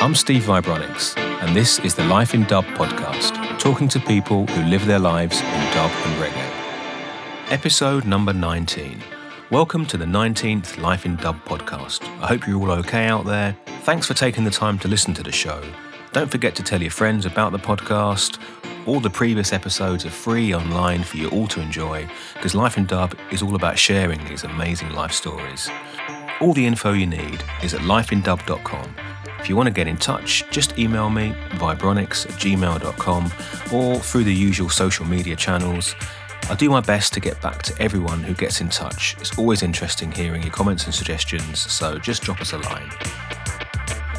I'm Steve Vibronix, and this is the Life in Dub podcast, talking to people who live their lives in dub and reggae. Episode number 19. Welcome to the 19th Life in Dub podcast. I hope you're all okay out there. Thanks for taking the time to listen to the show. Don't forget to tell your friends about the podcast. All the previous episodes are free online for you all to enjoy because Life in Dub is all about sharing these amazing life stories. All the info you need is at lifeindub.com. If you want to get in touch, just email me, vibronix at gmail.com, or through the usual social media channels. I do my best to get back to everyone who gets in touch. It's always interesting hearing your comments and suggestions, so just drop us a line.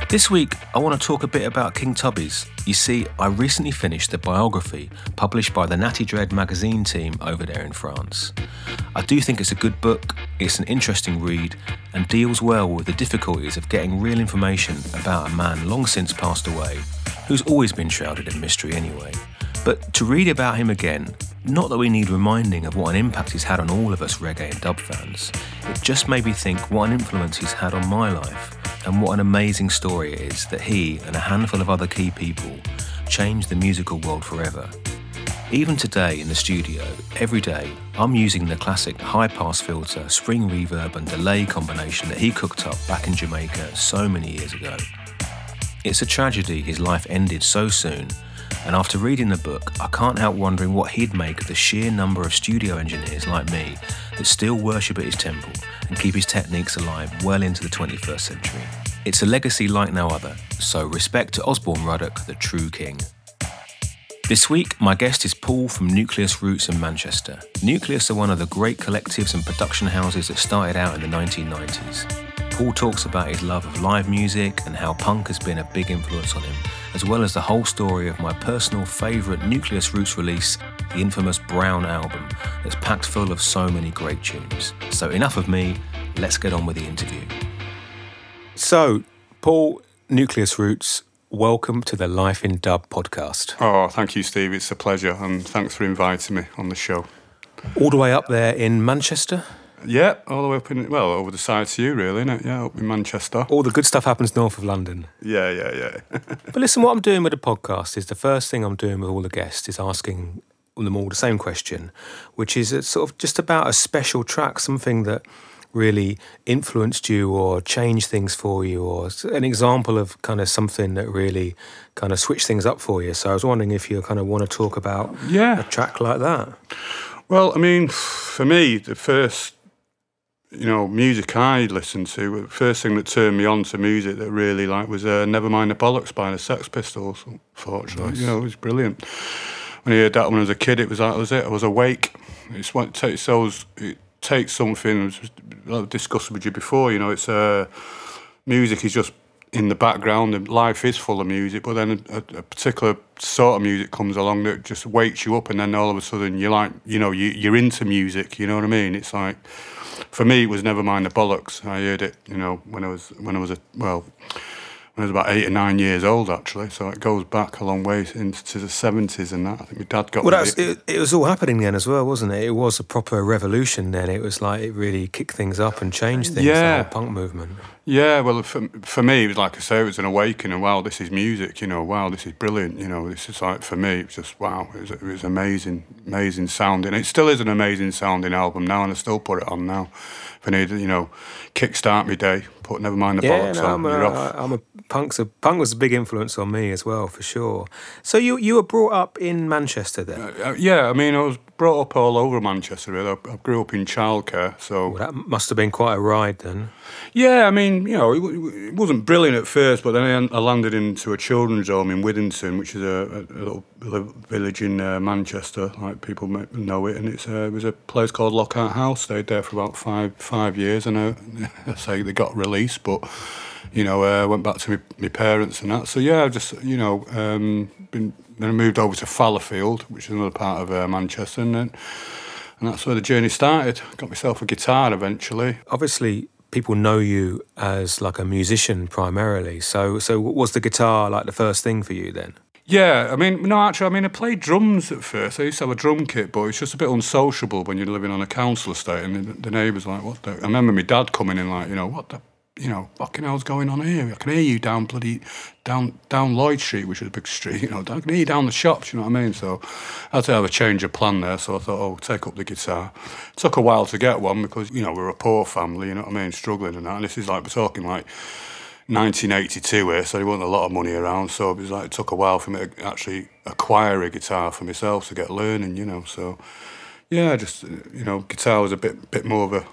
This week, I want to talk a bit about King Tubby's. You see, I recently finished the biography published by the Natty Dread magazine team over there in France. I do think it's a good book, it's an interesting read, and deals well with the difficulties of getting real information about a man long since passed away, who's always been shrouded in mystery anyway. But to read about him again, not that we need reminding of what an impact he's had on all of us reggae and dub fans, it just made me think what an influence he's had on my life and what an amazing story it is that he and a handful of other key people changed the musical world forever. Even today in the studio, every day, I'm using the classic high pass filter, spring reverb, and delay combination that he cooked up back in Jamaica so many years ago. It's a tragedy his life ended so soon, and after reading the book, I can't help wondering what he'd make of the sheer number of studio engineers like me that still worship at his temple and keep his techniques alive well into the 21st century. It's a legacy like no other, so respect to Osborne Ruddock, the true king. This week, my guest is Paul from Nucleus Roots in Manchester. Nucleus are one of the great collectives and production houses that started out in the 1990s. Paul talks about his love of live music and how punk has been a big influence on him, as well as the whole story of my personal favourite Nucleus Roots release, the infamous Brown album, that's packed full of so many great tunes. So, enough of me, let's get on with the interview. So, Paul, Nucleus Roots, welcome to the Life in Dub podcast. Oh, thank you, Steve. It's a pleasure, and thanks for inviting me on the show. All the way up there in Manchester? Yeah, all the way up in, well, over the side to you, really, isn't it? Yeah, up in Manchester. All the good stuff happens north of London. Yeah, yeah, yeah. but listen, what I'm doing with the podcast is the first thing I'm doing with all the guests is asking them all the same question, which is it's sort of just about a special track, something that really influenced you or changed things for you, or an example of kind of something that really kind of switched things up for you. So I was wondering if you kind of want to talk about yeah. a track like that. Well, I mean, for me, the first you know, music I listened to, the first thing that turned me on to music that really like was uh, Nevermind the Bollocks by the Sex Pistols, fortunately. Nice. You know, it was brilliant. When I heard that when I was a kid, it was that was it. I was awake. It's what it takes those, it takes something, I've discussed with you before, you know, it's uh, music is just in the background and life is full of music, but then a, a, particular sort of music comes along that just wakes you up and then all of a sudden you're like, you know, you, you're into music, you know what I mean? It's like, for me, it was never mind the Bollocks. I heard it, you know, when I was when I was a well, I was about eight or nine years old, actually. So it goes back a long way into the seventies and that. I think my dad got. Well, that's, it, it was all happening then as well, wasn't it? It was a proper revolution then. It was like it really kicked things up and changed things. Yeah, the punk movement. Yeah, well, for, for me, it was like I say, it was an awakening. Wow, this is music. You know, wow, this is brilliant. You know, this is like for me, it was just wow. It was, it was amazing, amazing sounding. It still is an amazing sounding album now, and I still put it on now. If I need, you know, kickstart my day, never mind the yeah, bollocks no. I'm a, off. I'm a punk's a punk was a big influence on me as well, for sure. So you you were brought up in Manchester then? Uh, uh, yeah, I mean, I was brought up all over Manchester. Really. I, I grew up in childcare, so well, that must have been quite a ride then. Yeah, I mean, you know, it, it, wasn't brilliant at first, but then I landed into a children's home in Withington, which is a, a little, village in uh, Manchester, like people know it, and it's uh, it was a place called Lockhart House. Stayed there for about five five years, and I, I say they got released, but you know, uh, went back to my, my parents and that. So yeah, I've just you know um, been then I moved over to Fallowfield, which is another part of uh, Manchester, and then, and that's where the journey started. Got myself a guitar eventually. Obviously, people know you as like a musician primarily. So, so was the guitar like the first thing for you then? Yeah, I mean, no, actually, I mean, I played drums at first. I used to have a drum kit, but it's just a bit unsociable when you're living on a council estate and the, the neighbours like, what the... I remember my dad coming in like, you know, what the you know, fucking hell's going on here? I can hear you down bloody down down Lloyd Street, which is a big street. You know, I can hear you down the shops. You know what I mean? So I had to have a change of plan there. So I thought, oh, take up the guitar. It took a while to get one because you know we're a poor family. You know what I mean? Struggling and that. And this is like we're talking like 1982 here, so there wasn't a lot of money around. So it was like it took a while for me to actually acquire a guitar for myself to get learning, you know. So yeah, just you know, guitar was a bit bit more of a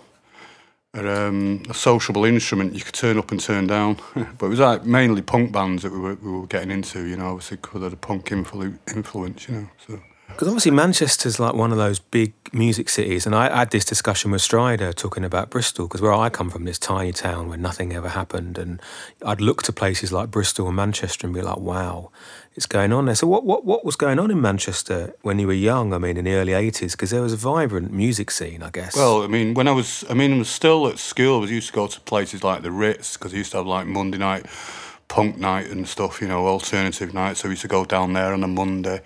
a, um, a sociable instrument you could turn up and turn down. but it was like mainly punk bands that we were, we were getting into, you know, obviously because of the punk influ- influence, you know. So. Because obviously Manchester's like one of those big music cities, and I had this discussion with Strider talking about Bristol, because where I come from, this tiny town where nothing ever happened, and I'd look to places like Bristol and Manchester and be like, wow, it's going on there. So what, what, what was going on in Manchester when you were young? I mean, in the early '80s, because there was a vibrant music scene, I guess. Well, I mean, when I was, I mean, I was still at school. I used to go to places like the Ritz because I used to have like Monday night punk night and stuff, you know, alternative night. So we used to go down there on a Monday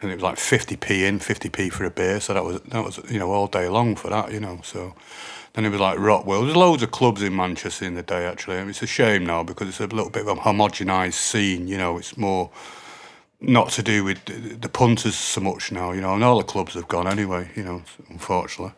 and it was like 50p in, 50p for a beer. So that was that was you know all day long for that, you know. So then it was like Rockwell. There's loads of clubs in Manchester in the day actually. And it's a shame now because it's a little bit of a homogenised scene. You know, it's more not to do with the punters so much now. You know, and all the clubs have gone anyway. You know, unfortunately.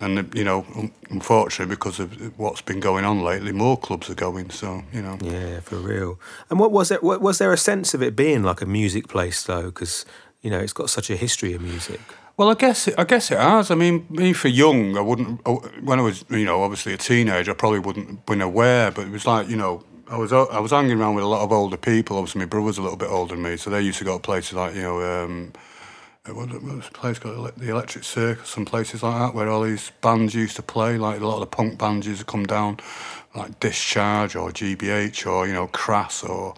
And uh, you know, unfortunately, because of uh, what's been going on lately, more clubs are going. So you know, yeah, for real. And what was it? What, was there a sense of it being like a music place though? Because you know, it's got such a history of music. Well, I guess it, I guess it has. I mean, me for young, I wouldn't. Oh, when I was, you know, obviously a teenager, I probably wouldn't been aware. But it was like, you know, I was I was hanging around with a lot of older people. Obviously, my brother's a little bit older than me, so they used to go to places like, you know, um, what, what was the place called the Electric Circus, some places like that, where all these bands used to play. Like a lot of the punk bands used to come down, like Discharge or GBH or you know Crass or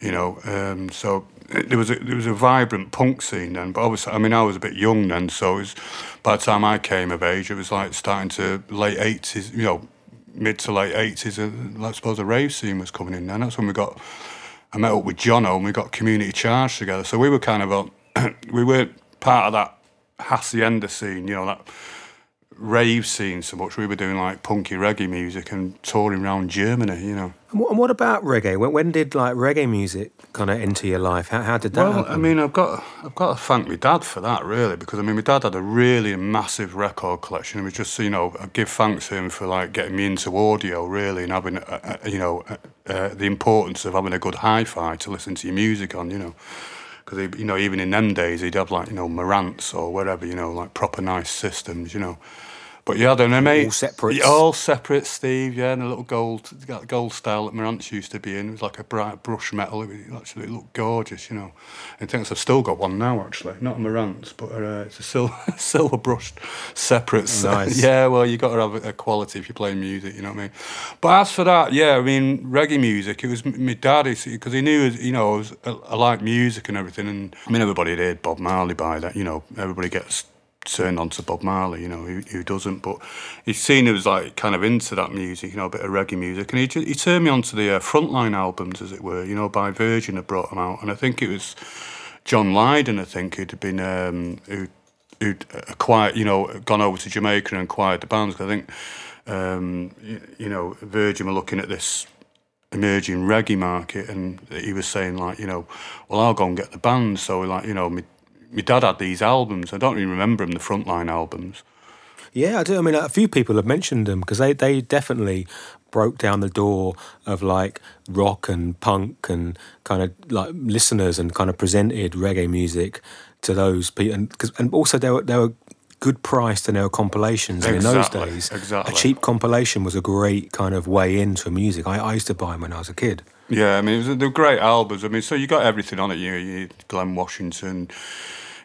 you know. Um, so there was a, there was a vibrant punk scene then, but obviously, I mean, I was a bit young then, so was, by the time I came of age, it was like starting to late eighties, you know, mid to late eighties. Uh, I suppose the rave scene was coming in then. That's when we got. I met up with Jono and we got Community Charge together. So we were kind of a, we weren't part of that hacienda scene, you know, that rave scene so much. We were doing like punky reggae music and touring around Germany, you know. And what, and what about reggae? When, when, did like reggae music kind of enter your life? How, how did that? Well, happen? I mean, I've got I've got to thank my dad for that really, because I mean, my dad had a really massive record collection. It was just you know, I give thanks to him for like getting me into audio really and having uh, uh, you know uh, uh, the importance of having a good hi-fi to listen to your music on, you know because you know even in them days he'd have like you know Marantz or whatever you know like proper nice systems you know but yeah, I don't know, mate. All separate. All separate, Steve. Yeah, and a little gold, got gold style that Marantz used to be in. It was like a bright brush metal. It actually looked gorgeous, you know. In terms, I've still got one now, actually. Not a Marantz, but uh, it's a silver, silver brushed separate. Nice. yeah, well, you got to have a quality if you're playing music, you know what I mean. But as for that, yeah, I mean, reggae music. It was my dad, because he knew, you know, I, was, I liked music and everything. And I mean, everybody did Bob Marley by that. You know, everybody gets turned on to Bob Marley, you know, who, who doesn't? But he's seen he was like kind of into that music, you know, a bit of reggae music. And he, he turned me on to the uh, frontline albums, as it were, you know, by Virgin had brought them out. And I think it was John Lydon, I think, who'd been, um, who who'd acquired, you know, gone over to Jamaica and acquired the bands. I think, um, you, you know, Virgin were looking at this emerging reggae market and he was saying like you know well I'll go and get the band so like you know my my dad had these albums. I don't even remember them, the frontline albums. Yeah, I do. I mean, a few people have mentioned them because they, they definitely broke down the door of like rock and punk and kind of like listeners and kind of presented reggae music to those people. And, cause, and also, they were, they were good priced and they were compilations. Exactly, and in those days, exactly. a cheap compilation was a great kind of way into music. I, I used to buy them when I was a kid. Yeah, I mean, was, they were great albums. I mean, so you got everything on it. You, you Glen Washington,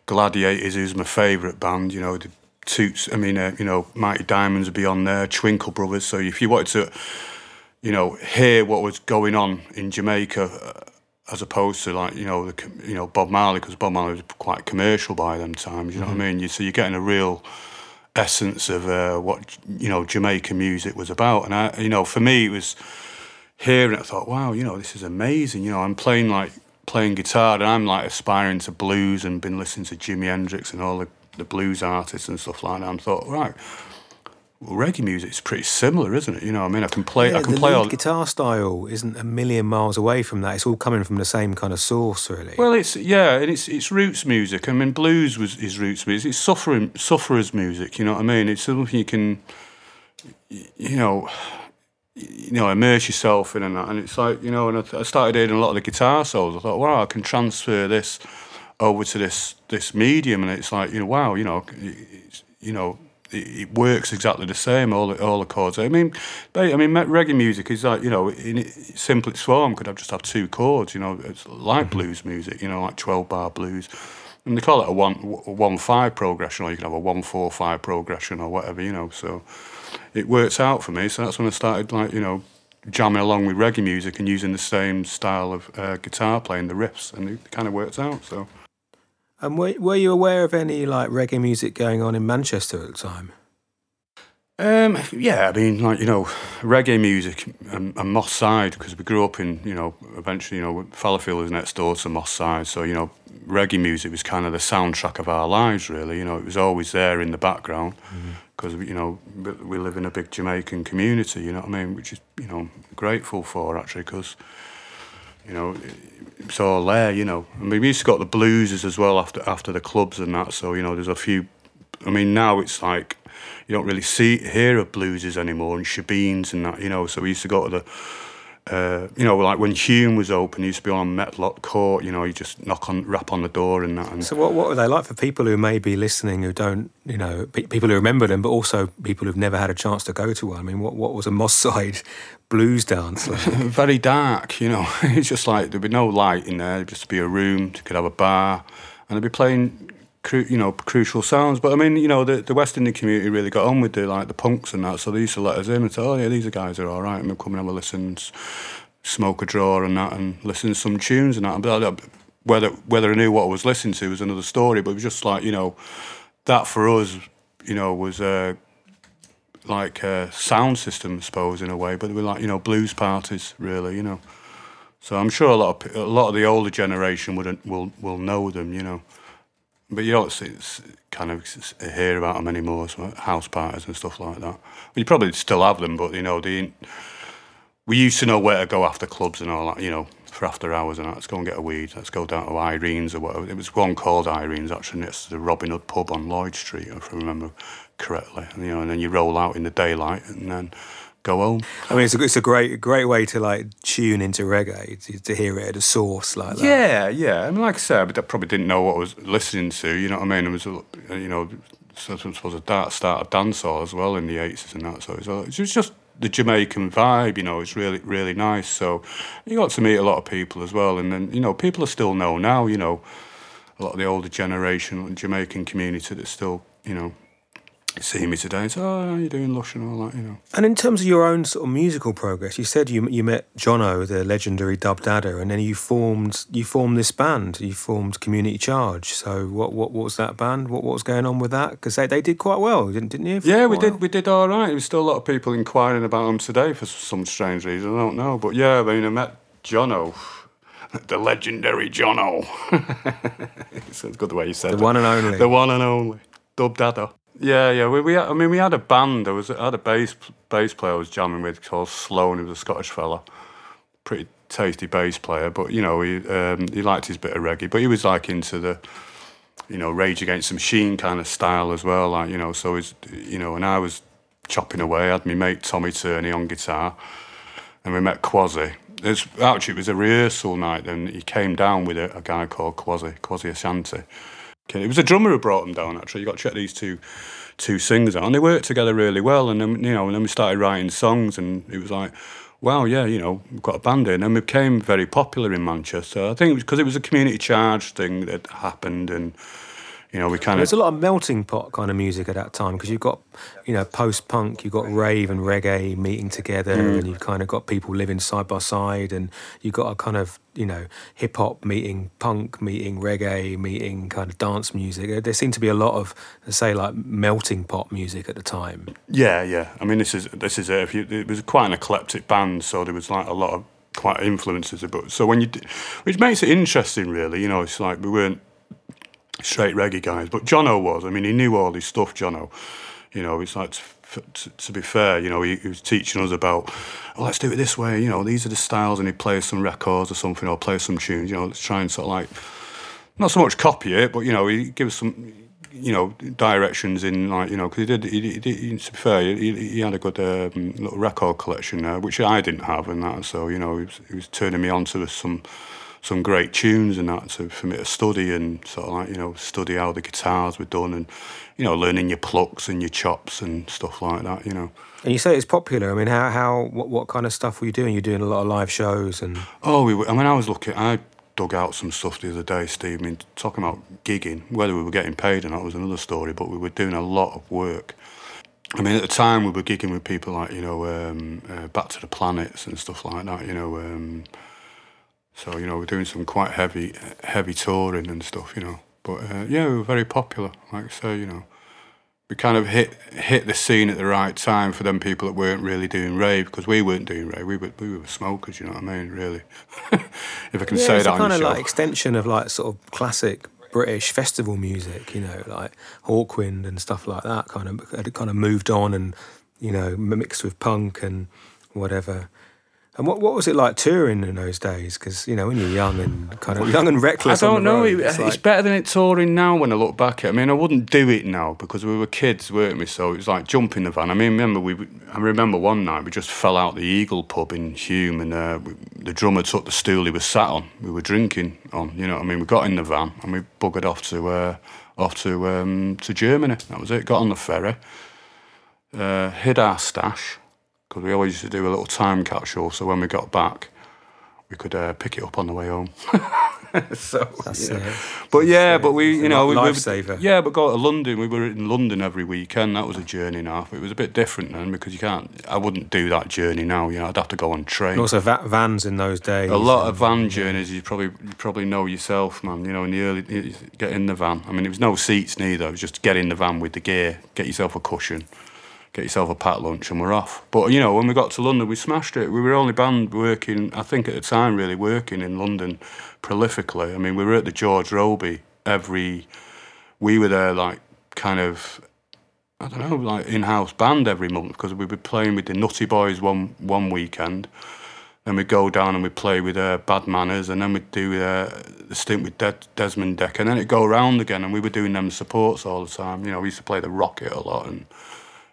Gladiators, who's my favourite band. You know, the Toots. I mean, uh, you know, Mighty Diamonds would be on there. Twinkle Brothers. So if you wanted to, you know, hear what was going on in Jamaica. Uh, as opposed to like you know the you know Bob Marley because Bob Marley was quite commercial by them times you know mm-hmm. what I mm-hmm. mean you so you're getting a real essence of uh, what you know Jamaican music was about and I you know for me it was hearing it I thought wow you know this is amazing you know I'm playing like playing guitar, and I'm like aspiring to blues and been listening to Jimi Hendrix and all the, the blues artists and stuff like that. I'm thought, right, well, reggae music is pretty similar, isn't it? You know, I mean, I can play, Yeah, I can the play all. guitar style isn't a million miles away from that. It's all coming from the same kind of source, really. Well, it's yeah, and it's it's roots music. I mean, blues was is roots music. It's suffering sufferers music. You know what I mean? It's something you can, you know, you know, immerse yourself in and that. And it's like you know, and I, I started hearing a lot of the guitar solos. I thought, wow, I can transfer this over to this this medium, and it's like you know, wow, you know, it's, you know. It it works exactly the same. All the all the chords. I mean, I mean, reggae music is like you know, in its simplest form, could have just have two chords. You know, it's like mm-hmm. blues music. You know, like twelve bar blues, and they call it a one a one five progression, or you can have a one four five progression, or whatever. You know, so it works out for me. So that's when I started like you know jamming along with reggae music and using the same style of uh, guitar playing the riffs, and it kind of worked out. So. and were, were you aware of any like reggae music going on in Manchester at the time? Um, yeah, I mean, like you know, reggae music and, and Moss Side because we grew up in you know eventually you know Fallowfield is next door to Moss Side, so you know reggae music was kind of the soundtrack of our lives. Really, you know, it was always there in the background because you know we live in a big Jamaican community. You know what I mean? Which is you know grateful for actually because you know it- it's all there. You know, I mean, we used to got the bluesers as well after after the clubs and that. So you know, there's a few. I mean, now it's like you don't really see hear of bluesers anymore and shebeens and that. You know, so we used to go to the. Uh, you know, like when Hulme was open, he used to be on Metlock Court. You know, you just knock on, rap on the door and that. And So what what were they like for people who may be listening who don't you know pe- people who remember them, but also people who've never had a chance to go to one? I mean, what what was a Moss Side blues dance like? very dark, you know. It's just like there'd be no light in there. It'd just be a room. You could have a bar, and they'd be playing, cru- you know, crucial sounds. But I mean, you know, the, the West Indian community really got on with the like the punks and that. So they used to let us in and say, "Oh yeah, these are guys are all right," and we'd come and have a listen, smoke a draw and that, and listen to some tunes and that. But whether whether I knew what I was listening to was another story. But it was just like you know, that for us, you know, was. Uh, like a sound system, I suppose, in a way. But they were like you know blues parties, really, you know. So I'm sure a lot of a lot of the older generation wouldn't will will know them, you know. But you don't see, kind of hear about them anymore, so house parties and stuff like that. Well, you probably still have them, but you know, we used to know where to go after clubs and all that, you know, for after hours and that. Let's go and get a weed. Let's go down to Irene's or whatever. It was one called Irene's actually. and It's the Robin Hood pub on Lloyd Street, if I remember correctly. And, you know, and then you roll out in the daylight and then go home. I mean, it's a, it's a great great way to like tune into reggae to, to hear it at a source like that. Yeah, yeah. I mean, like I said, I probably didn't know what I was listening to. You know what I mean? It was, a, you know, I suppose a da- start of dancehall as well in the eighties and that. So it was, uh, it just the Jamaican vibe. You know, it's really, really nice. So you got to meet a lot of people as well, and then you know, people are still know now. You know, a lot of the older generation, Jamaican community that's still, you know, see me today and say, "Oh, how you doing, Lush?" and all that. You know. And in terms of your own sort of musical progress, you said you you met Jono, the legendary Dub Dada, and then you formed you formed this band. You formed Community Charge. So what what, what was that band? What what was going on with that? Because they, they did quite well, didn't didn't you? Yeah, we did. We did all right. There's still a lot of people inquiring about them today for some strange reason. I don't know, but yeah, I mean, I met Jono, the legendary Jono. it's good the way you said The it. one and only. The one and only Dub Dada. Yeah, yeah. We, we I mean, we had a band. There was I had a bass bass player I was jamming with called Sloan. He was a Scottish fella, pretty tasty bass player. But you know, he um, he liked his bit of reggae. But he was like into the you know, Rage Against the Machine kind of style as well. Like, you know, so he's, you know, and I was chopping away. I had my mate Tommy Turney on guitar, and we met Quasi. It's, actually, it was a rehearsal night, and he came down with a, a guy called Quasi, Quasi Ashanti. Okay, It was a drummer who brought them down. Actually, you got to check these two two singers out, and they worked together really well. And then, you know, and then we started writing songs, and it was like, wow, yeah, you know, we've got a band in, and we became very popular in Manchester. I think it was because it was a community charge thing that happened, and you know, we kind There's of a lot of melting pot kind of music at that time because you've got, you know, post punk, you've got rave and reggae meeting together, Mm. and you've kind of got people living side by side, and you've got a kind of, you know, hip hop meeting punk, meeting reggae, meeting kind of dance music. There- seemed to be a lot of, say, like melting pot music at the time. Yeah, yeah. I mean, this is this is it. If you, it was quite an eclectic band, so there was like a lot of quite influences. But so when you, which makes it interesting, really. You know, it's like we weren't straight reggae guys, but Jono was. I mean, he knew all his stuff. Jono, you know, it's like to, to be fair, you know, he, he was teaching us about, oh, let's do it this way. You know, these are the styles, and he'd play some records or something, or play some tunes. You know, let's try and sort of like, not so much copy it, but you know, he gives some, you know, directions in like, you know, because he did, he, he, to be fair, he, he had a good um, little record collection there, which I didn't have, and that. So you know, he was, he was turning me on to some some great tunes and that to, for me to study and sort of like you know study how the guitars were done and you know learning your plucks and your chops and stuff like that you know. And you say it's popular. I mean how how what, what kind of stuff were you doing? You're doing a lot of live shows and oh we were, i mean i was looking i dug out some stuff the other day steve. I mean talking about gigging whether we were getting paid or not was another story but we were doing a lot of work. I mean, at the time we were gigging with people like you know um, uh, Back to the Planets and stuff like that. You know, um, so you know, we're doing some quite heavy, heavy touring and stuff. You know, but uh, yeah, we were very popular. Like I say, you know, we kind of hit hit the scene at the right time for them people that weren't really doing rave because we weren't doing rave. We were we were smokers. You know what I mean? Really, if I can yeah, say it's that. It's kind of like extension of like sort of classic British festival music, you know, like Hawkwind and stuff like that. Kind of kind of moved on and you know mixed with punk and whatever. And what, what was it like touring in those days? Because you know when you're young and kind of young and reckless. I don't know. Road, it's, it's like... better than it touring now. When I look back at, it. I mean, I wouldn't do it now because we were kids, weren't we? So it was like jumping the van. I mean, remember we? I remember one night we just fell out the Eagle pub in Hulme, and uh, we, the drummer took the stool he was sat on. We were drinking on. You know, what I mean, we got in the van and we buggered off to uh, off to um, to Germany. That was it. Got on the ferry, uh, hid our stash because we always used to do a little time capsule. So when we got back, we could uh, pick it up on the way home. so, That's. It. But yeah, but we, you know, we lifesaver. Yeah, but go to London. We were in London every weekend. That was a journey now. It was a bit different then because you can't. I wouldn't do that journey now. You know, I'd have to go on train. And also va- vans in those days. A lot of van journeys. You probably you probably know yourself, man. You know, in the early, get in the van. I mean, it was no seats neither. It was just get in the van with the gear, get yourself a cushion get yourself a packed lunch and we're off. But you know, when we got to London, we smashed it. We were only band working, I think at the time, really working in London prolifically. I mean, we were at the George Robey every. We were there like kind of. I don't know, like in-house band every month because we'd be playing with the Nutty Boys one one weekend, then we'd go down and we'd play with uh, Bad Manners, and then we'd do uh, the stint with De- Desmond Dekker, and then it'd go around again, and we were doing them supports all the time. You know, we used to play the Rocket a lot, and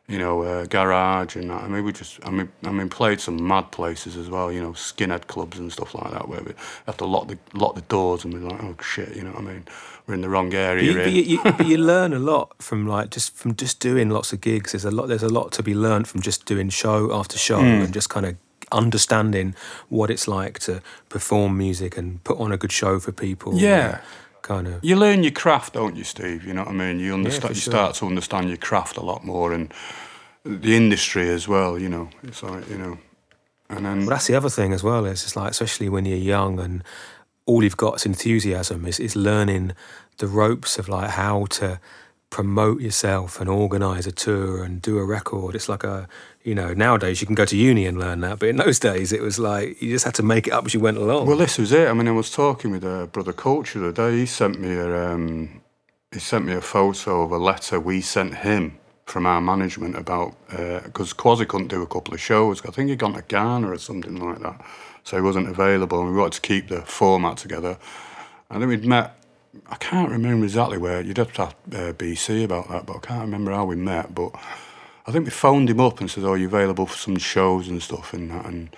you know, uh, garage and that. I mean, we just, I mean, I mean, played some mad places as well. You know, skinhead clubs and stuff like that, where we have to lock the lock the doors and we're like, oh shit, you know what I mean? We're in the wrong area. But you, you, but you learn a lot from like just from just doing lots of gigs. There's a lot. There's a lot to be learned from just doing show after show mm. and just kind of understanding what it's like to perform music and put on a good show for people. Yeah. Kind of. You learn your craft, don't you, Steve? You know what I mean. You understand. Yeah, you start to understand your craft a lot more, and the industry as well. You know, it's like you know, and then. But that's the other thing as well. Is it's like especially when you're young and all you've got is enthusiasm. Is is learning the ropes of like how to promote yourself and organize a tour and do a record. It's like a you know, nowadays you can go to uni and learn that, but in those days it was like you just had to make it up as you went along. Well, this was it. I mean, I was talking with a brother Culture the day. He sent me a um, he sent me a photo of a letter we sent him from our management about because uh, Quasi couldn't do a couple of shows. I think he'd gone to Ghana or something like that, so he wasn't available. And we wanted to keep the format together. I think we'd met. I can't remember exactly where. You'd have to ask uh, BC about that, but I can't remember how we met. But I think we phoned him up and said, "Oh, you available for some shows and stuff?" And that, and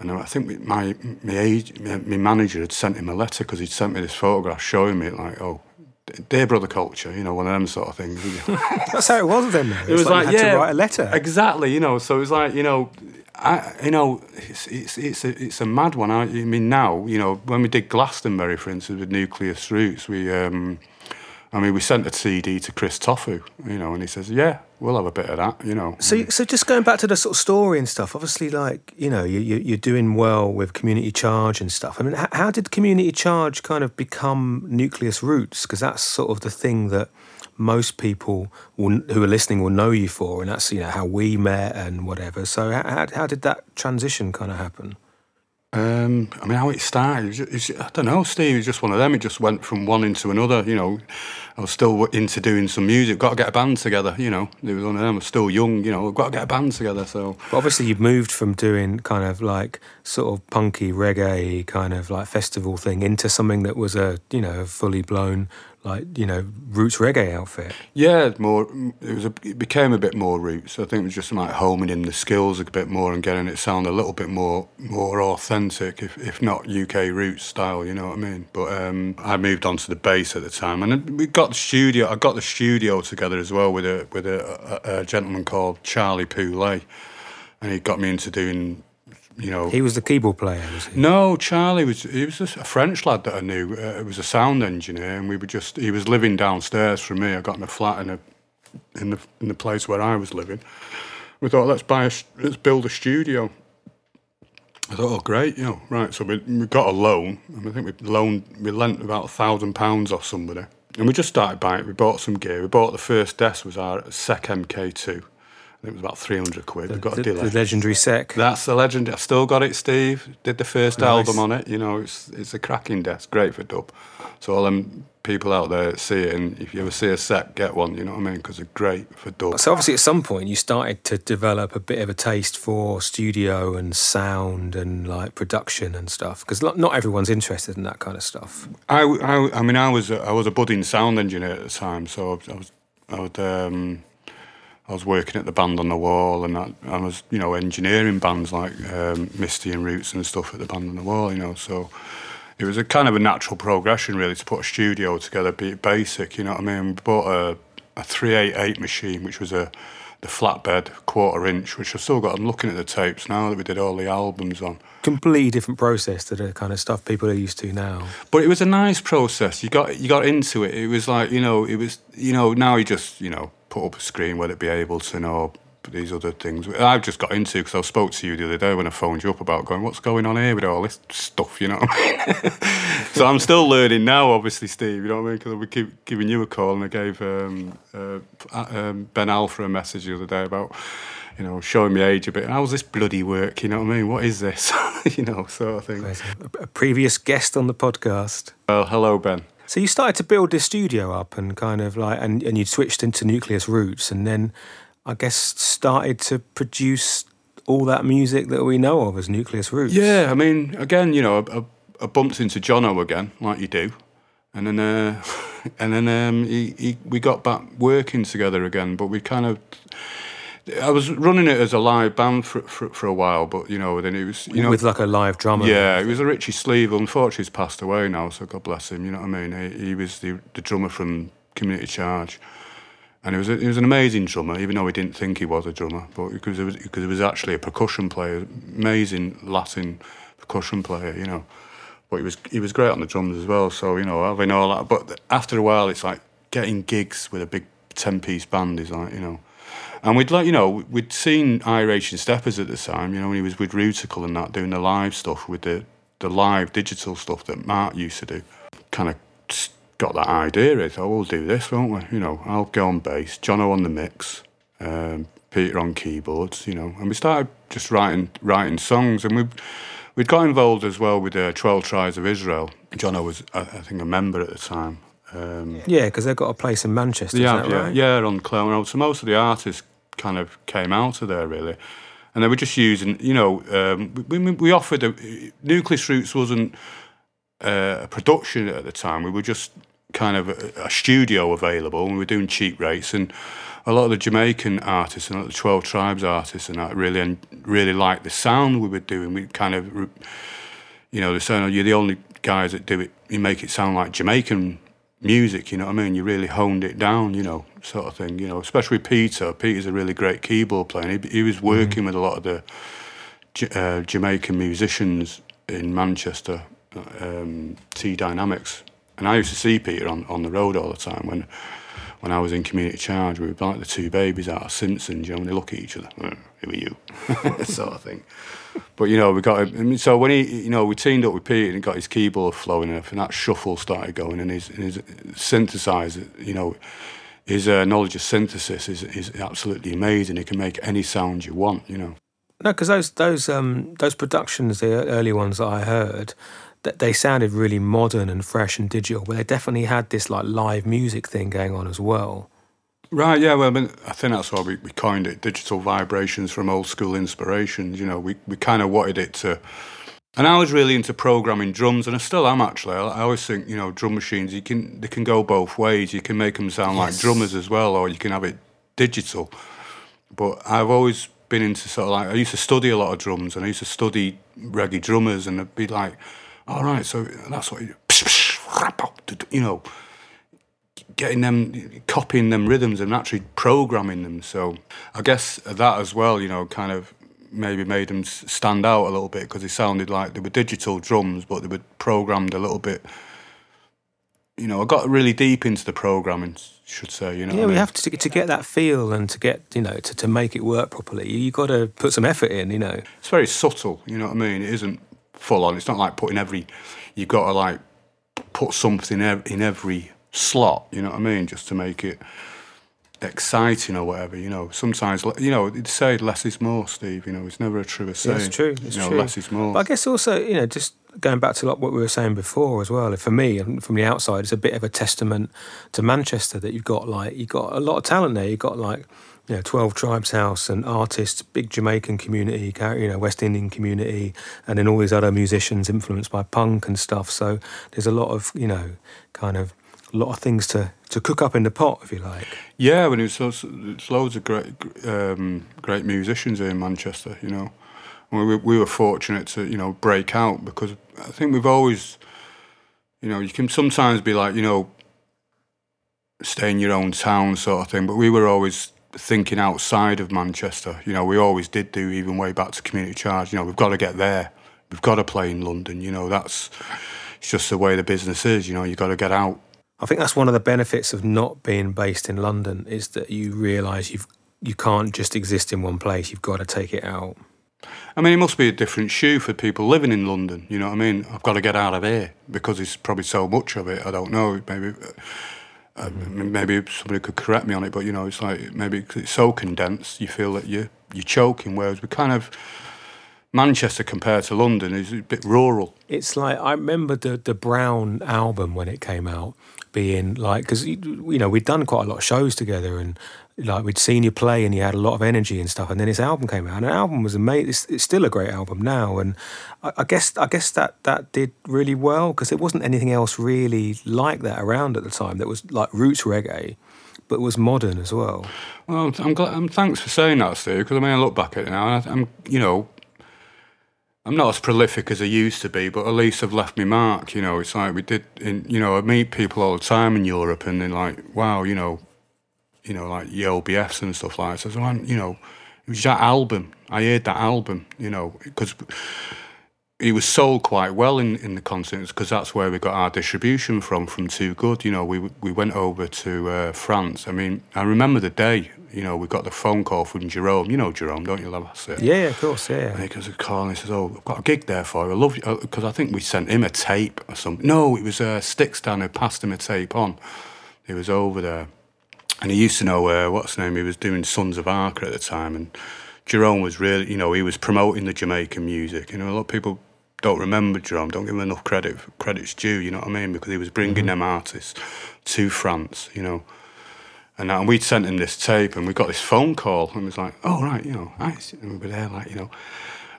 and I think my my, age, my, my manager had sent him a letter because he'd sent me this photograph showing me like, "Oh, dear brother culture," you know, one of them sort of things. That's how it was then. Though. It, it was, like, like yeah, to write a letter. Exactly, you know. So it was like, you know, I, you know, it's it's it's a, it's a mad one. I, I mean, now, you know, when we did Glastonbury, for instance, with Nucleus Roots, we. Um, I mean, we sent a CD to Chris Tofu, you know, and he says, "Yeah, we'll have a bit of that," you know. So, so just going back to the sort of story and stuff. Obviously, like you know, you, you are doing well with Community Charge and stuff. I mean, how, how did Community Charge kind of become Nucleus Roots? Because that's sort of the thing that most people will, who are listening will know you for, and that's you know how we met and whatever. So, how, how did that transition kind of happen? Um, I mean, how it started, it was ju- it's- I don't know, Steve. It was just one of them. It just went from one into another. You know, I was still into doing some music. Got to get a band together. You know, it was one of them. I was still young. You know, got to get a band together. So But obviously, you've moved from doing kind of like sort of punky reggae kind of like festival thing into something that was a you know a fully blown like you know roots reggae outfit. yeah, more. It was. A, it became a bit more roots. I think it was just like homing in the skills a bit more and getting it sound a little bit more more authentic, if if not UK roots style. You know what I mean? But um, I moved on to the bass at the time, and we got the studio. I got the studio together as well with a with a, a, a gentleman called Charlie Poulet, and he got me into doing. You know, He was the keyboard player, was he? no, Charlie was he was a French lad that I knew. Uh, he was a sound engineer, and we were just he was living downstairs from me. I got in a flat in a in the in the place where I was living. We thought let's buy a let's build a studio. I thought, oh great, you know, right. So we, we got a loan, and I think we loaned we lent about a thousand pounds off somebody, and we just started buying. it. We bought some gear. We bought the first desk was our Seck MK2. I think it was about three hundred quid. we got The, a delay. the legendary Seck. That's the legend. I've still got it, Steve. Did the first Nice. album on it. You know, it's it's a cracking desk, great for dub. So all them people out there see it, and if you ever see a set, get one. You know what I mean? Because they're great for dub. So obviously, at some point, you started to develop a bit of a taste for studio and sound and like production and stuff. Because not, not everyone's interested in that kind of stuff. I, I, I mean, I was a, I was a budding sound engineer at the time, so I was I was um, I was working at the band on the wall, and I, I was you know engineering bands like um, Misty in Roots and stuff at the band on the wall, you know. So it was a kind of a natural progression really to put a studio together, be it basic, you know what I mean. We bought a a three eight eight machine, which was a the flatbed quarter inch, which I've still got. I'm looking at the tapes now that we did all the albums on. Completely different process to the kind of stuff people are used to now. But it was a nice process. You got you got into it. It was like you know, it was you know. Now you just you know put up a screen, whether it be Ableton or these other things. I've just got into because I spoke to you the other day when I phoned you up about going, what's going on here with all this stuff, you know what I mean? so I'm still learning now, obviously, Steve. You know what I mean? Because would keep giving you a call, and I gave um, uh, um, Ben Alpha a message the other day about. You know, showing me age a bit. How's this bloody work? You know what I mean? What is this? you know, sort of thing. A, a previous guest on the podcast. Well, hello, Ben. So you started to build this studio up and kind of like, and, and you switched into Nucleus Roots, and then I guess started to produce all that music that we know of as Nucleus Roots. Yeah, I mean, again, you know, I, I bumped into Jono again, like you do, and then, uh, and then um, he, he, we got back working together again. But we kind of, I was running it as a live band for for, for a while, but you know, then it was, you know, with like a live drummer. yeah, it was a Richie Sleeve. Unfortunately, he's passed away now, so God bless him. You know what I mean? He, he was the, the drummer from Community Charge, and he was a, he was an amazing drummer, even though we didn't think he was a drummer, but because he was because he was actually a percussion player, amazing Latin percussion player, you know. But he was he was great on the drums as well. So you know, having all that. But after a while, it's like getting gigs with a big ten piece band is like you know. And we'd like, you know, we'd seen Iration Steppas at the time, you know, when he was with Rootical and that, doing the live stuff with the, the live digital stuff that Mark used to do. Kind of got that idea. I thought, we'll do this, won't we? You know, I'll go on bass, Jono on the mix, um, Peter on keyboards, you know. And we started just writing writing songs. And we we'd got involved as well with uh, 12 Tribes of Israel. Jono was, I, I think, a member at the time. Um, Yeah, because they've got a place in Manchester. yeah, yeah, right? yeah, on Clone Road. So most of the artists kind of came out of there really, and they were just using, you know, um, we, we, offered a, Nucleus Roots wasn't uh, a production at the time. We were just kind of a, a studio available, and we were doing cheap rates. And a lot of the Jamaican artists and the Twelve Tribes artists and that really and really liked the sound we were doing. We kind of, you know, they're saying, oh, "You're the only guys that do it. You make it sound like Jamaican." music, you know what I mean? You really honed it down, you know, sort of thing, you know, especially Peter. Peter's a really great keyboard player. He, he was working with a lot of the uh, Jamaican musicians in Manchester, um, T Dynamics. And I used to see Peter on, on the road all the time when when I was in community charge. We were like the two babies out of Simpsons, you know, when they look at each other, "Uh, who are you? sort of thing. But you know, we got him. I mean, so when he, you know, we teamed up with Peter and got his keyboard flowing and that shuffle started going, and his, and his synthesizer, you know, his uh, knowledge of synthesis is is absolutely amazing. He can make any sound you want, you know. No, because those those um, those productions, the early ones that I heard, that they sounded really modern and fresh and digital, but they definitely had this like live music thing going on as well. Right, yeah, well, I, mean, I think that's why we, we coined it digital vibrations from old school inspirations. You know, we, we kind of wanted it to. And I was really into programming drums, and I still am actually. I, always think, you know, drum machines, you can they can go both ways. You can make them sound yes. like drummers as well, or you can have it digital. But I've always been into sort of like, I used to study a lot of drums, and I used to study reggae drummers, and I'd be like, all right, so that's what you, you know, getting them, copying them rhythms and actually programming them. So I guess that as well, you know, kind of maybe made them stand out a little bit because they sounded like they were digital drums, but they were programmed a little bit. You know, I got really deep into the programming, should say. You know, yeah, we mean? have to to get that feel and to get you know to, to make it work properly. You got to put some effort in. You know, it's very subtle. You know what I mean? It isn't full on. It's not like putting every. You've got to like put something in every slot. You know what I mean? Just to make it exciting or whatever. You know, sometimes you know they say less is more, Steve. You know, it's never a true saying. Yeah, it's true. It's you know, true. Less is more. But I guess also you know just going back to like what we were saying before as well. For me, from the outside, it's a bit of a testament to Manchester that you've got like you've got a lot of talent there. You've got like you know, 12 Tribes House and artists, big Jamaican community, you know, West Indian community, and then all these other musicians influenced by punk and stuff. So there's a lot of, you know, kind of a lot of things to, to cook up in the pot, if you like. Yeah, when it's, it's loads of great um, great musicians here in Manchester, you know. We, we were fortunate to, you know, break out because I think we've always, you know, you can sometimes be like, you know, stay in your own town sort of thing, but we were always thinking outside of Manchester. You know, we always did do, even way back to community charge. You know, we've got to get there. We've got to play in London. You know, that's it's just the way the business is. You know, you've got to get out. I think that's one of the benefits of not being based in London is that you realise you've you can't just exist in one place. You've got to take it out. I mean, it must be a different shoe for people living in London. You know what I mean? I've got to get out of here because there's probably so much of it. I don't know. Maybe uh, maybe somebody could correct me on it, but you know, it's like maybe it's so condensed, you feel that you you're choking. Whereas we kind of Manchester compared to London is a bit rural. It's like I remember the the Brown album when it came out being like because you know we'd done quite a lot of shows together and like we'd seen you play and you had a lot of energy and stuff and then his album came out and the album was amazing it's, it's still a great album now and I, I guess I guess that that did really well because there wasn't anything else really like that around at the time that was like roots reggae but was modern as well. Well I'm glad I'm thanks for saying that Steve because I mean I look back at it now and I, I'm you know I'm not as prolific as I used to be, but at least I've left my mark. You know, it's like we did. In you know, I meet people all the time in Europe, and they're like, "Wow, you know, you know, like the LBFs and stuff like that." So, you know, it was that album. I heard that album, you know, because it was sold quite well in, in the continents because that's where we got our distribution from from Too Good. You know, we we went over to uh, France. I mean, I remember the day you know, we got the phone call from Jerome. You know Jerome, don't you, Love? Yeah, of course, yeah. And he gives a call and he says, "Oh, I've got a gig there for you. I love you," because uh, I think we sent him a tape or something. No, it was a uh, Stickstand who passed him a tape on. He was over there, and he used to know uh, what's his name. He was doing Sons of Arqa at the time, and Jerome was really, you know, he was promoting the Jamaican music. You know, a lot of people don't remember Jerome, don't give him enough credit. Credit's due, you know what I mean? Because he was bringing mm-hmm. them artists to France, you know. And, and we'd sent him this tape, and we got this phone call, and it was like, "Oh right, you know," and we were there, like, you know,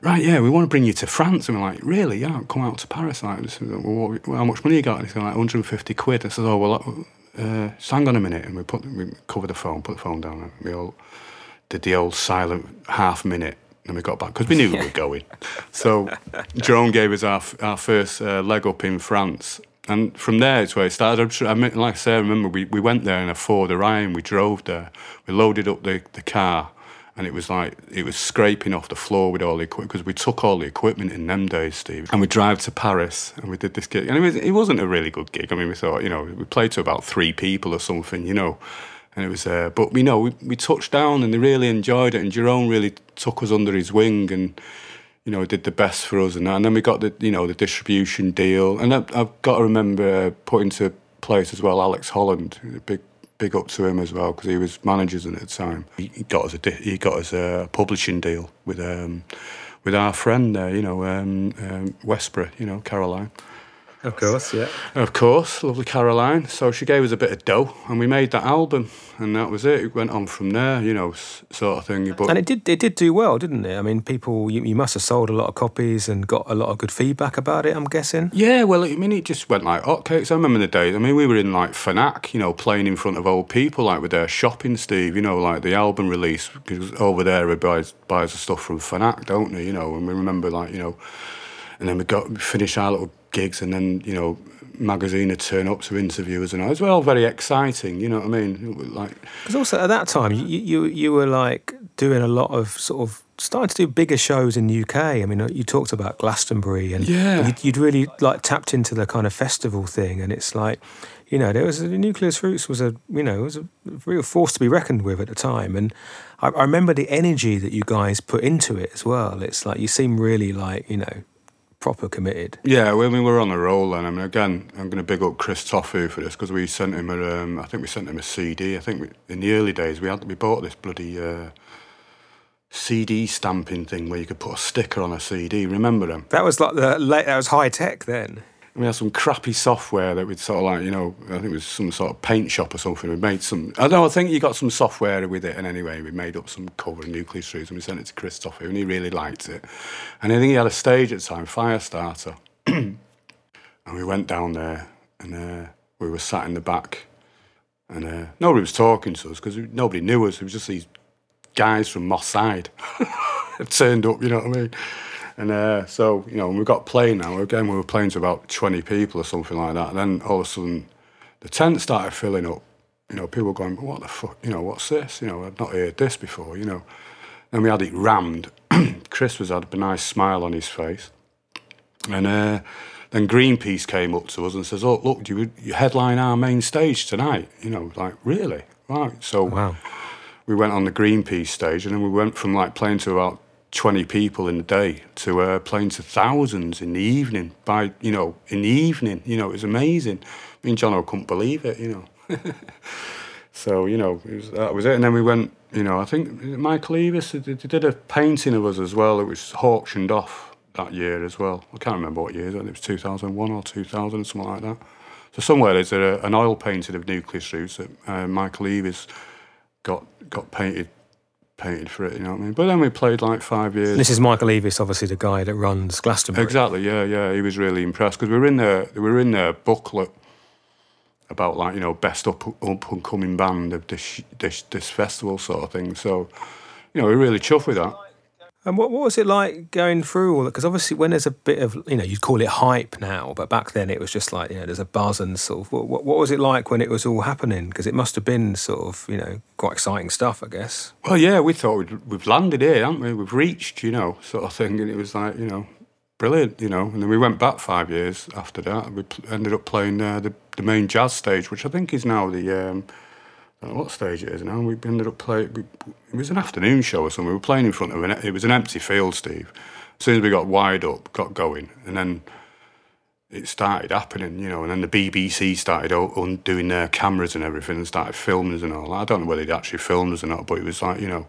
right, yeah, we want to bring you to France. And we're like, really? Yeah, come out to Paris. Like, well, what, how much money you got? And he's like, 150 quid. I said, oh, well, uh, hang on a minute. And we put, we covered the phone, put the phone down, and we all did the old silent half minute. And we got back because we knew we were going. So Jerome gave us our, our first uh, leg up in France. And from there, it's where it started. I like I say, I remember we, we went there in a Ford Orion. We drove there. We loaded up the, the car, and it was like it was scraping off the floor with all the equipment because we took all the equipment in them days, Steve. And we drive to Paris, and we did this gig. And it, was, it wasn't a really good gig. I mean, we thought, you know, we played to about three people or something, you know. And it was, uh, but we know we, we touched down, and they really enjoyed it. And Jerome really took us under his wing, and you know, did the best for us and that. And then we got the, you know, the distribution deal. And I, have got to remember putting to place as well Alex Holland, big big up to him as well because he was managers at the time. He got us a he got us a publishing deal with um, with our friend there, you know, um, um, Westboro, you know, Caroline. Of course, yeah. Of course, lovely Caroline. So she gave us a bit of dough, and we made that album, and that was it. It went on from there, you know, sort of thing. But And it did it did do well, didn't it? I mean, people you, you must have sold a lot of copies and got a lot of good feedback about it. I'm guessing. Yeah, well, I mean, it just went like hotcakes. I remember the days. I mean, we were in like Fnac, you know, playing in front of old people, like with their shopping, Steve. You know, like the album release because over there, everybody buys buys the stuff from Fnac, don't they? You know, and we remember like you know, and then we got we finished our little gigs, and then you know, magazine would turn up to interview us, and it was well very exciting. You know what I mean? Like, Because also at that time, you, you you were like doing a lot of sort of starting to do bigger shows in the UK. I mean, you talked about Glastonbury, and Yeah. you'd, you'd really like tapped into the kind of festival thing, and it's like. You know, there was the Nucleus Roots was a you know was a real force to be reckoned with at the time, and I, I remember the energy that you guys put into it as well. It's like you seem really like you know proper committed. Yeah, when we were on the roll, then I mean, again, I'm going to big up Chris Tofu for this because we sent him a, um, I think we sent him a CD. I think we, in the early days we had we bought this bloody uh, CD stamping thing where you could put a sticker on a CD. Remember them? That was like the late, that was high tech then. We had some crappy software that we'd sort of like, you know, I think it was some sort of paint shop or something. We made some, I know, I think you got some software with it. And anyway, we made up some cover of Nucleus Roots and we sent it to Chris Tofu and he really liked it. And I think he had a stage at the time, Firestarter. and we went down there and uh, we were sat in the back and uh, nobody was talking to us because nobody knew us. It was just these guys from Moss Side turned up, you know what I mean? And uh, so, you know, when we got playing now, again, we were playing to about 20 people or something like that. And then all of a sudden, the tent started filling up. You know, people were going, what the fuck, you know, what's this? You know, I've not heard this before, you know. Then we had it rammed. Chris was had a nice smile on his face. And uh, then Greenpeace came up to us and says, oh, look, you, you headline our main stage tonight. You know, like, really? Right. So Wow. we went on the Greenpeace stage, and then we went from like playing to about twenty people in the day to uh, playing to thousands in the evening. By you know, in the evening, you know, it was amazing. Me and John O couldn't believe it, you know. so you know, was, that was it. And then we went, you know, I think Michael Eavis did a painting of us as well. It was auctioned off that year as well. I can't remember what year. I it was two thousand one or two thousand, or something like that. So somewhere there's a, an oil painting of Nucleus Roots that uh, Michael Eavis got got painted painted for it. You know what I mean? But then we played like five years. This is Michael Eavis, obviously the guy that runs Glastonbury. Exactly. Yeah, yeah. He was really impressed because we were in their we were in their booklet about like you know best up up and coming band of this this this festival sort of thing. So you know we're really chuffed with that. And what, what was it like going through all that? Because obviously, when there's a bit of, you know, you'd call it hype now, but back then it was just like, you know, there's a buzz and sort of. What, what, what was it like when it was all happening? Because it must have been sort of, you know, quite exciting stuff, I guess. Well, yeah, we thought we'd, we've landed here, haven't we? We've reached, you know, sort of thing, and it was like you know brilliant, you know. And then we went back five years after that. We ended up playing uh, the the main jazz stage, which I think is now the um, what stage it is now. We ended up playing. It was an afternoon show or something. We were playing in front of an. It was an empty field, Steve. As soon as we got wide up, got going, and then it started happening, you know. And then the BBC started undoing their cameras and everything and started filming us and all. I don't know whether they'd actually filmed us or not, but it was like, you know,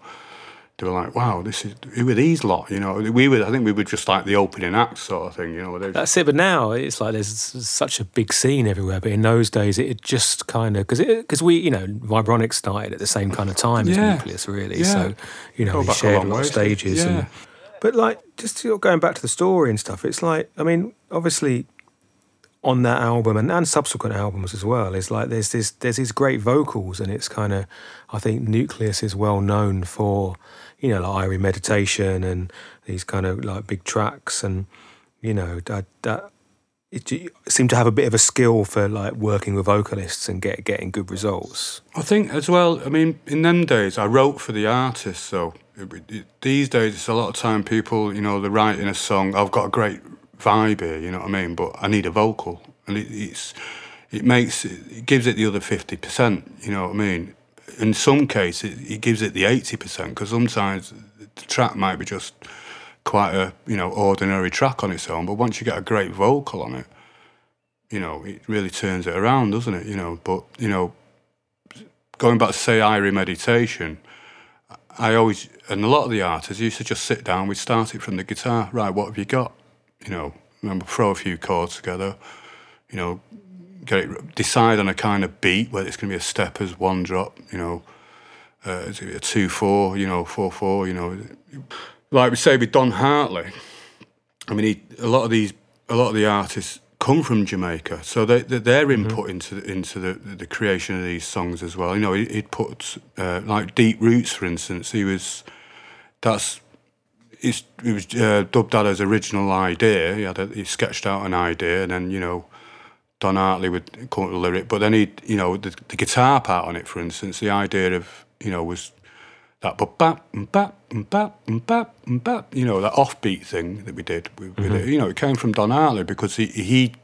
they were like, "Wow, this is who are these lot?" You know, we were. I think we were just like the opening act sort of thing, you know. That's it. But now it's like there's such a big scene everywhere. But in those days, it just kind of because because we, you know, Vibronic started at the same kind of time as Yeah. Nucleus, really. Yeah. So you know, we shared a lot of stages. yeah. And, but like just going back to the story and stuff, it's like I mean, obviously on that album and, and subsequent albums as well is like there's this there's these great vocals and it's kind of I think Nucleus is well known for you know like Irie Meditation and these kind of like big tracks and you know that that it, you seem to have a bit of a skill for like working with vocalists and get getting good results. I think as well. I mean, in them days, I wrote for the artist. So it, it, these days, it's a lot of time people, you know, they're writing a song. I've got a great vibe here, you know what I mean, but I need a vocal, and it, it's it makes it, it gives it the other fifty percent. You know what I mean? In some cases, it, gives it the eighty percent because sometimes the track might be just quite a you know ordinary track on its own, but once you get a great vocal on it, you know, it really turns it around, doesn't it? You know, but you know, going back to say Irie meditation, I always and a lot of the artists used to just sit down. We'd start it from the guitar. Right, what have you got? You know, remember throw a few chords together. You know, get it, decide on a kind of beat whether it's going to be a steppers, one drop. You know, uh, is it a two four? You know, four four. You know, like we say with Don Hartley. I mean, he, a lot of these, a lot of the artists come from Jamaica, so they, they, their input into into the, the creation of these songs as well. You know, he, he'd put uh, like Deep Roots, for instance. He was that's it's, it was uh, dubbed that as original idea. He had a, he sketched out an idea, and then you know Don Hartley would come up with the lyric. But then he, you know, the, the guitar part on it, for instance, the idea of you know was that but bap and bap and bap and bap and bap, you know, that offbeat thing that we did with, with it. Mm-hmm. You know, it came from Don Hartley because he he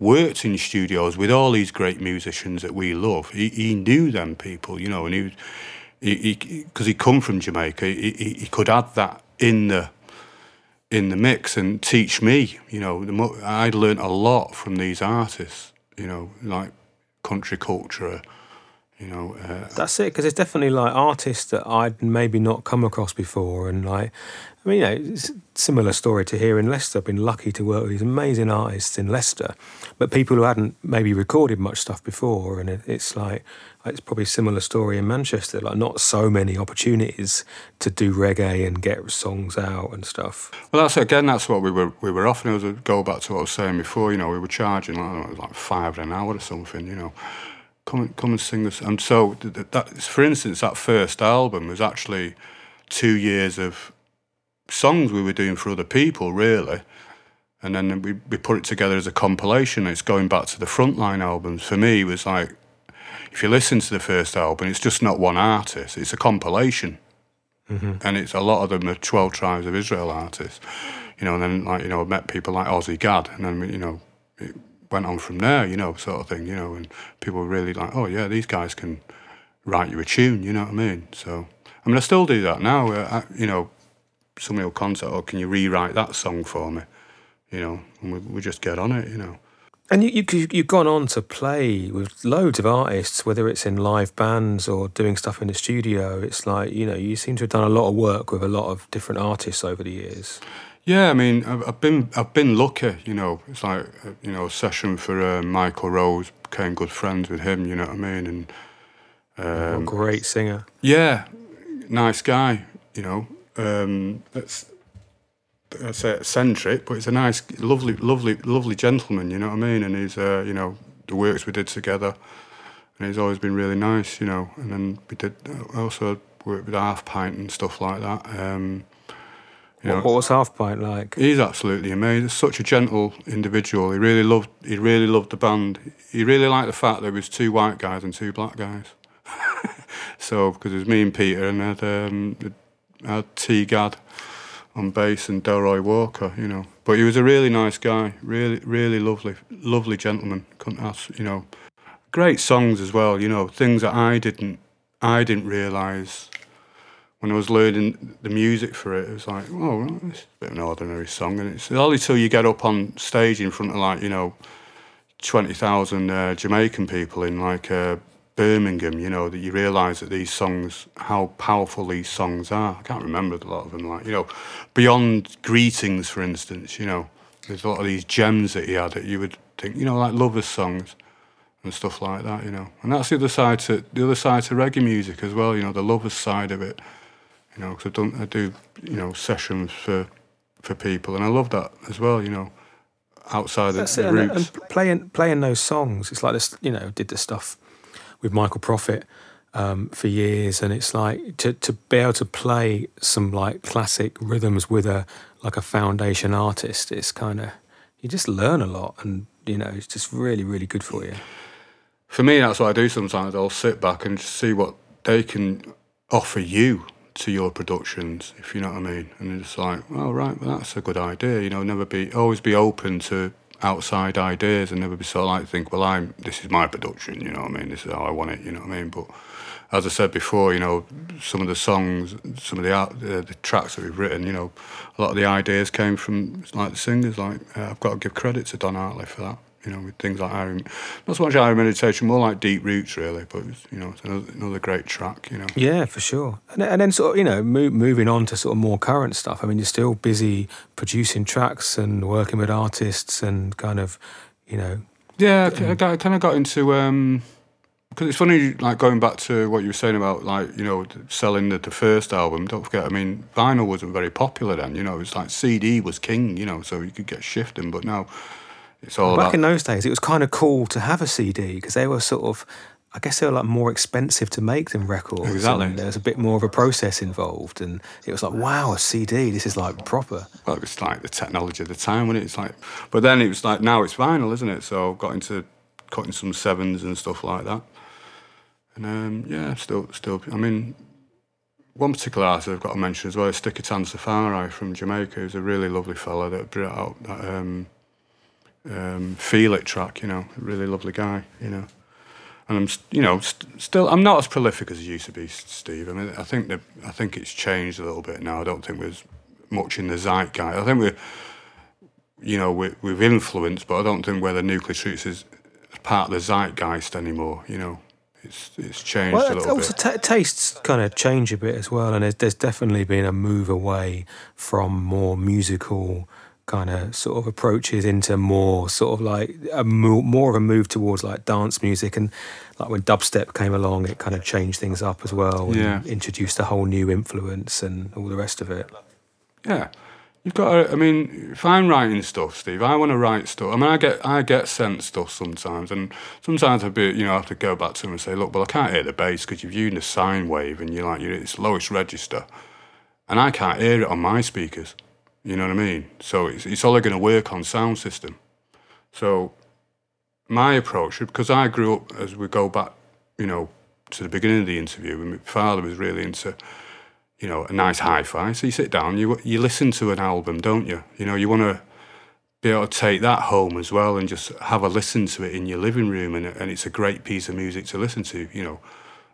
worked in studios with all these great musicians that we love. He he knew them people, you know, and he he because he, he come from Jamaica, he, he, he could add that in the in the mix and teach me. You know, mo- I'd learnt a lot from these artists. You know, like country culture. You know, uh, that's it because it's definitely like artists that I'd maybe not come across before, and like, I mean, you know, it's similar story to here in Leicester. I've been lucky to work with these amazing artists in Leicester, but people who hadn't maybe recorded much stuff before, and it, it's like it's probably a similar story in Manchester. Like, not so many opportunities to do reggae and get songs out and stuff. Well, that's again, that's what we were we were offering. As a go back to what I was saying before, you know, we were charging like, like five an hour or something, you know come and come and sing this. And so that, for instance, that first album was actually two years of songs we were doing for other people, really. And then we, we put it together as a compilation. It's going back to the frontline albums. For me, it was like, if you listen to the first album, it's just not one artist, it's a compilation. Mm-hmm. And it's a lot of them are 12 Tribes of Israel artists. You know, and then, like, you know, I met people like Ozzy Gadd, and then, you know, it, went on from there, you know, sort of thing, you know, and people were really like, oh yeah, these guys can write you a tune, you know what I mean? So, I mean, I still do that now. Uh, I, you know, somebody will contact, oh, can you rewrite that song for me? You know, and we, we just get on it, you know. And you, you, you've gone on to play with loads of artists, whether it's in live bands or doing stuff in the studio. It's like, you know, you seem to have done a lot of work with a lot of different artists over the years. Yeah, I mean, I've been I've been lucky. You know, it's like uh, you know, a session for uh, Michael Rose became good friends with him. You know what I mean? And um, great singer. Yeah, nice guy. You know, um, that's I say eccentric, but he's a nice, lovely, lovely, lovely gentleman. You know what I mean? And he's uh, you know the works we did together, and he's always been really nice. You know, and then we did uh, also work with Half Pint and stuff like that. Um, you what, what was Half Pint like? He's absolutely amazing. Such a gentle individual. He really loved. He really loved the band. He really liked the fact that there was two white guys and two black guys. so because it was me and Peter, and had um, had T Gad on bass and Delroy Walker, you know. But he was a really nice guy. Really, really lovely, lovely gentleman. Couldn't ask, you know. Great songs as well. You know, things that I didn't, I didn't realise when I was learning the music for it, it was like, oh, it's a bit of an ordinary song. And it's only till you get up on stage in front of like, you know, 20,000 uh, Jamaican people in like uh, Birmingham, you know, that you realise that these songs, how powerful these songs are. I can't remember a lot of them. Like, you know, Beyond Greetings, for instance, you know, there's a lot of these gems that he had that you would think, you know, like lovers' songs and stuff like that, you know. And that's the other side to the other side to reggae music as well, you know, the lovers' side of it you know, because I don't, I do, you know, sessions for for people, and I love that as well. You know, outside That's the, the roots. And, and playing playing those songs, it's like this. You know, did the stuff with Michael Prophet um, for years, and it's like to to be able to play some like classic rhythms with a like a foundation artist. It's kind of you just learn a lot, and you know, it's just really really good for you. For me, that's what I do sometimes. I'll sit back and just see what they can offer you to your productions, if you know what I mean. And it's like, oh right, well that's a good idea. You know, never be always be open to outside ideas and never be of like think, well I'm this is my production, you know what I mean, this is how I want it, you know what I mean. But as I said before, you know, some of the songs, some of the uh, the tracks that we've written, you know, a lot of the ideas came from like the singers. Like uh, I've got to give credit to Don Hartley for that. You know, with things like Iron, not so much Iron Meditation, more like Deep Roots, really. But it's, you know, it's another, another great track. You know. Yeah, for sure. And, and then sort of you know move, moving on to sort of more current stuff. I mean, you're still busy producing tracks and working with artists and kind of, you know. Yeah, I, I kind of got into. Um, because it's funny, like going back to what you were saying about, like you know, selling the, the first album. Don't forget, I mean, vinyl wasn't very popular then. You know, it's like CD was king. You know, so you could get shifting. But now, it's all Back about. in those days, it was kind of cool to have a CD because they were sort of, I guess they were like more expensive to make than records. Exactly. and There was a bit more of a process involved, and it was like, wow, a CD. This is like proper. well, it was like the technology of the time when it it's like. But then it was like now it's vinyl, isn't it? So got into cutting some sevens and stuff like that. And um, yeah, still, still. I mean, one particular artist I've got to mention as well is Stickertan Safari from Jamaica, who's a really lovely fella that brought out that um, um, Feel It track. You know, a really lovely guy. You know. And I'm, you know, st- still, I'm not as prolific as I used to be, Steve. I mean, I think that I think it's changed a little bit now. I don't think there's much in the zeitgeist. I think we're, you know, we we've influenced, but I don't think where the Nucleus Roots is part of the zeitgeist anymore. You know, it's it's changed Well, a little also bit. ta tastes kind of change a bit as well, and there's, there's definitely been a move away from more musical kind of sort of approaches into more sort of like a mo- more of a move towards like dance music, and like when dubstep came along, it kind of changed things up as well, and Yeah. introduced a whole new influence and all the rest of it. Yeah. You've got. To, I mean, if I'm writing stuff, Steve, I want to write stuff. I mean, I get I get sent stuff sometimes, and sometimes I be you know I have to go back to them and say, look, well, I can't hear the bass because you've used a sine wave, and you're like you're at it's lowest register, and I can't hear it on my speakers. You know what I mean? So it's it's only going to work on sound system. So my approach, because I grew up as we go back, you know, to the beginning of the interview, my father was really into you know, a nice hi-fi. So you sit down, you you listen to an album, don't you? You know, you want to be able to take that home as well and just have a listen to it in your living room, and and it's a great piece of music to listen to. You know,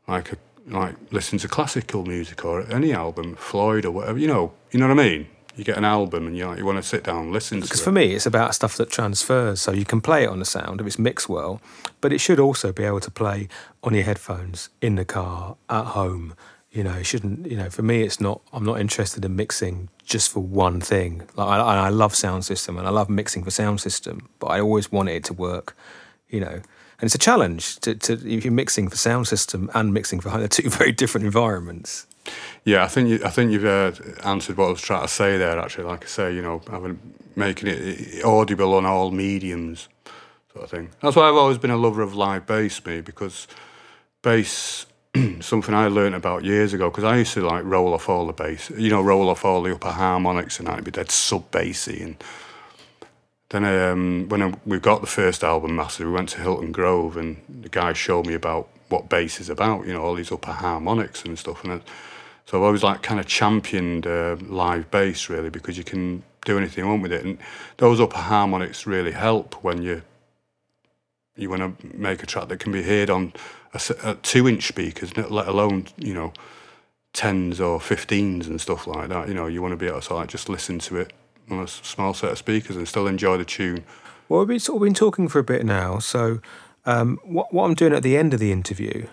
like a, like listen to classical music or any album, Floyd or whatever. You know, you know what I mean. You get an album and you like, you want to sit down and listen to it. Because for me, it's about stuff that transfers. So you can play it on the sound if it's mixed well, but it should also be able to play on your headphones, in the car, at home. You know, it shouldn't. You know, for me, it's not. I'm not interested in mixing just for one thing. Like I, I love sound system and I love mixing for sound system, but I always want it to work. You know, and it's a challenge to, to if you're mixing for sound system and mixing for. They're two very different environments. Yeah, I think you, I think you've uh, answered what I was trying to say there. Actually, like I say, you know, having making it audible on all mediums, sort of thing. That's why I've always been a lover of live bass, me, because bass, something I learned about years ago. Because I used to like roll off all the bass, you know, roll off all the upper harmonics, and I'd be dead sub bassy. And then um, when I, we got the first album, mastered, we went to Hilton Grove, and the guy showed me about what bass is about. You know, all these upper harmonics and stuff, and. I, so I've always like kind of championed uh, live bass really because you can do anything you want with it, and those upper harmonics really help when you you want to make a track that can be heard on a, a two-inch speakers, let alone you know tens or fifteens and stuff like that. You know, you want to be able to like just listen to it on a small set of speakers and still enjoy the tune. Well, we've sort of been talking for a bit now. So, um, what what I'm doing at the end of the interview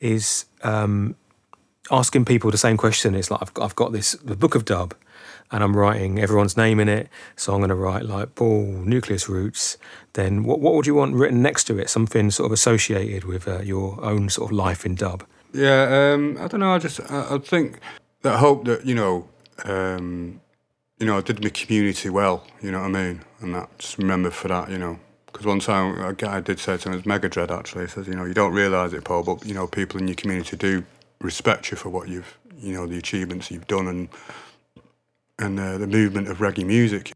is um, asking people the same question. It's like I've got, I've got this the book of dub, and I'm writing everyone's name in it. So I'm going to write like Paul Nucleus Roots. Then what what would you want written next to it? Something sort of associated with uh, your own sort of life in dub. Yeah, um, I don't know. I just I, I think that I hope that you know, um, you know, I did my community well. You know what I mean? And that just remember for that. You know, because one time a guy did say to me, it was Mega Dread actually. He says, you know, you don't realise it, Paul, but you know, people in your community do respect you for what you've, you know, the achievements you've done and and uh, the movement of reggae music.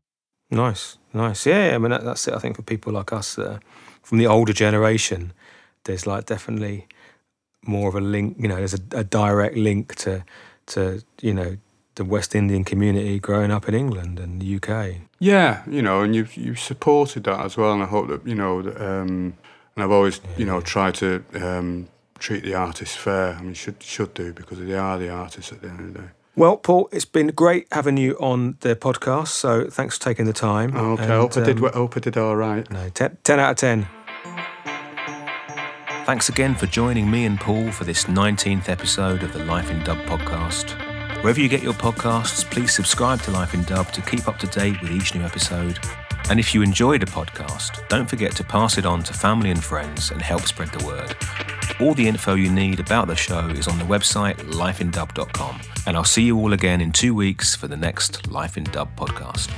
Nice, nice. Yeah, I mean that, that's it. I think for people like us uh, from the older generation, there's like definitely more of a link. You know, there's a, a direct link to to you know the West Indian community growing up in England and the UK. Yeah, you know, and you've you've supported that as well, and I hope that you know, that, um, and I've always you know tried to um, treat the artists fair. I mean, should should do because they are the artists at the end of the day. Well, Paul, it's been great having you on the podcast. So thanks for taking the time. Okay, and, I hope I did. Um, hope I did all right. No, 10, 10 out of ten. Thanks again for joining me and Paul for this 19th episode of the Life in Dub podcast. Wherever you get your podcasts, please subscribe to Life in Dub to keep up to date with each new episode. And if you enjoyed a podcast, don't forget to pass it on to family and friends and help spread the word. All the info you need about the show is on the website lifeindub.com. And I'll see you all again in two weeks for the next Life in Dub podcast.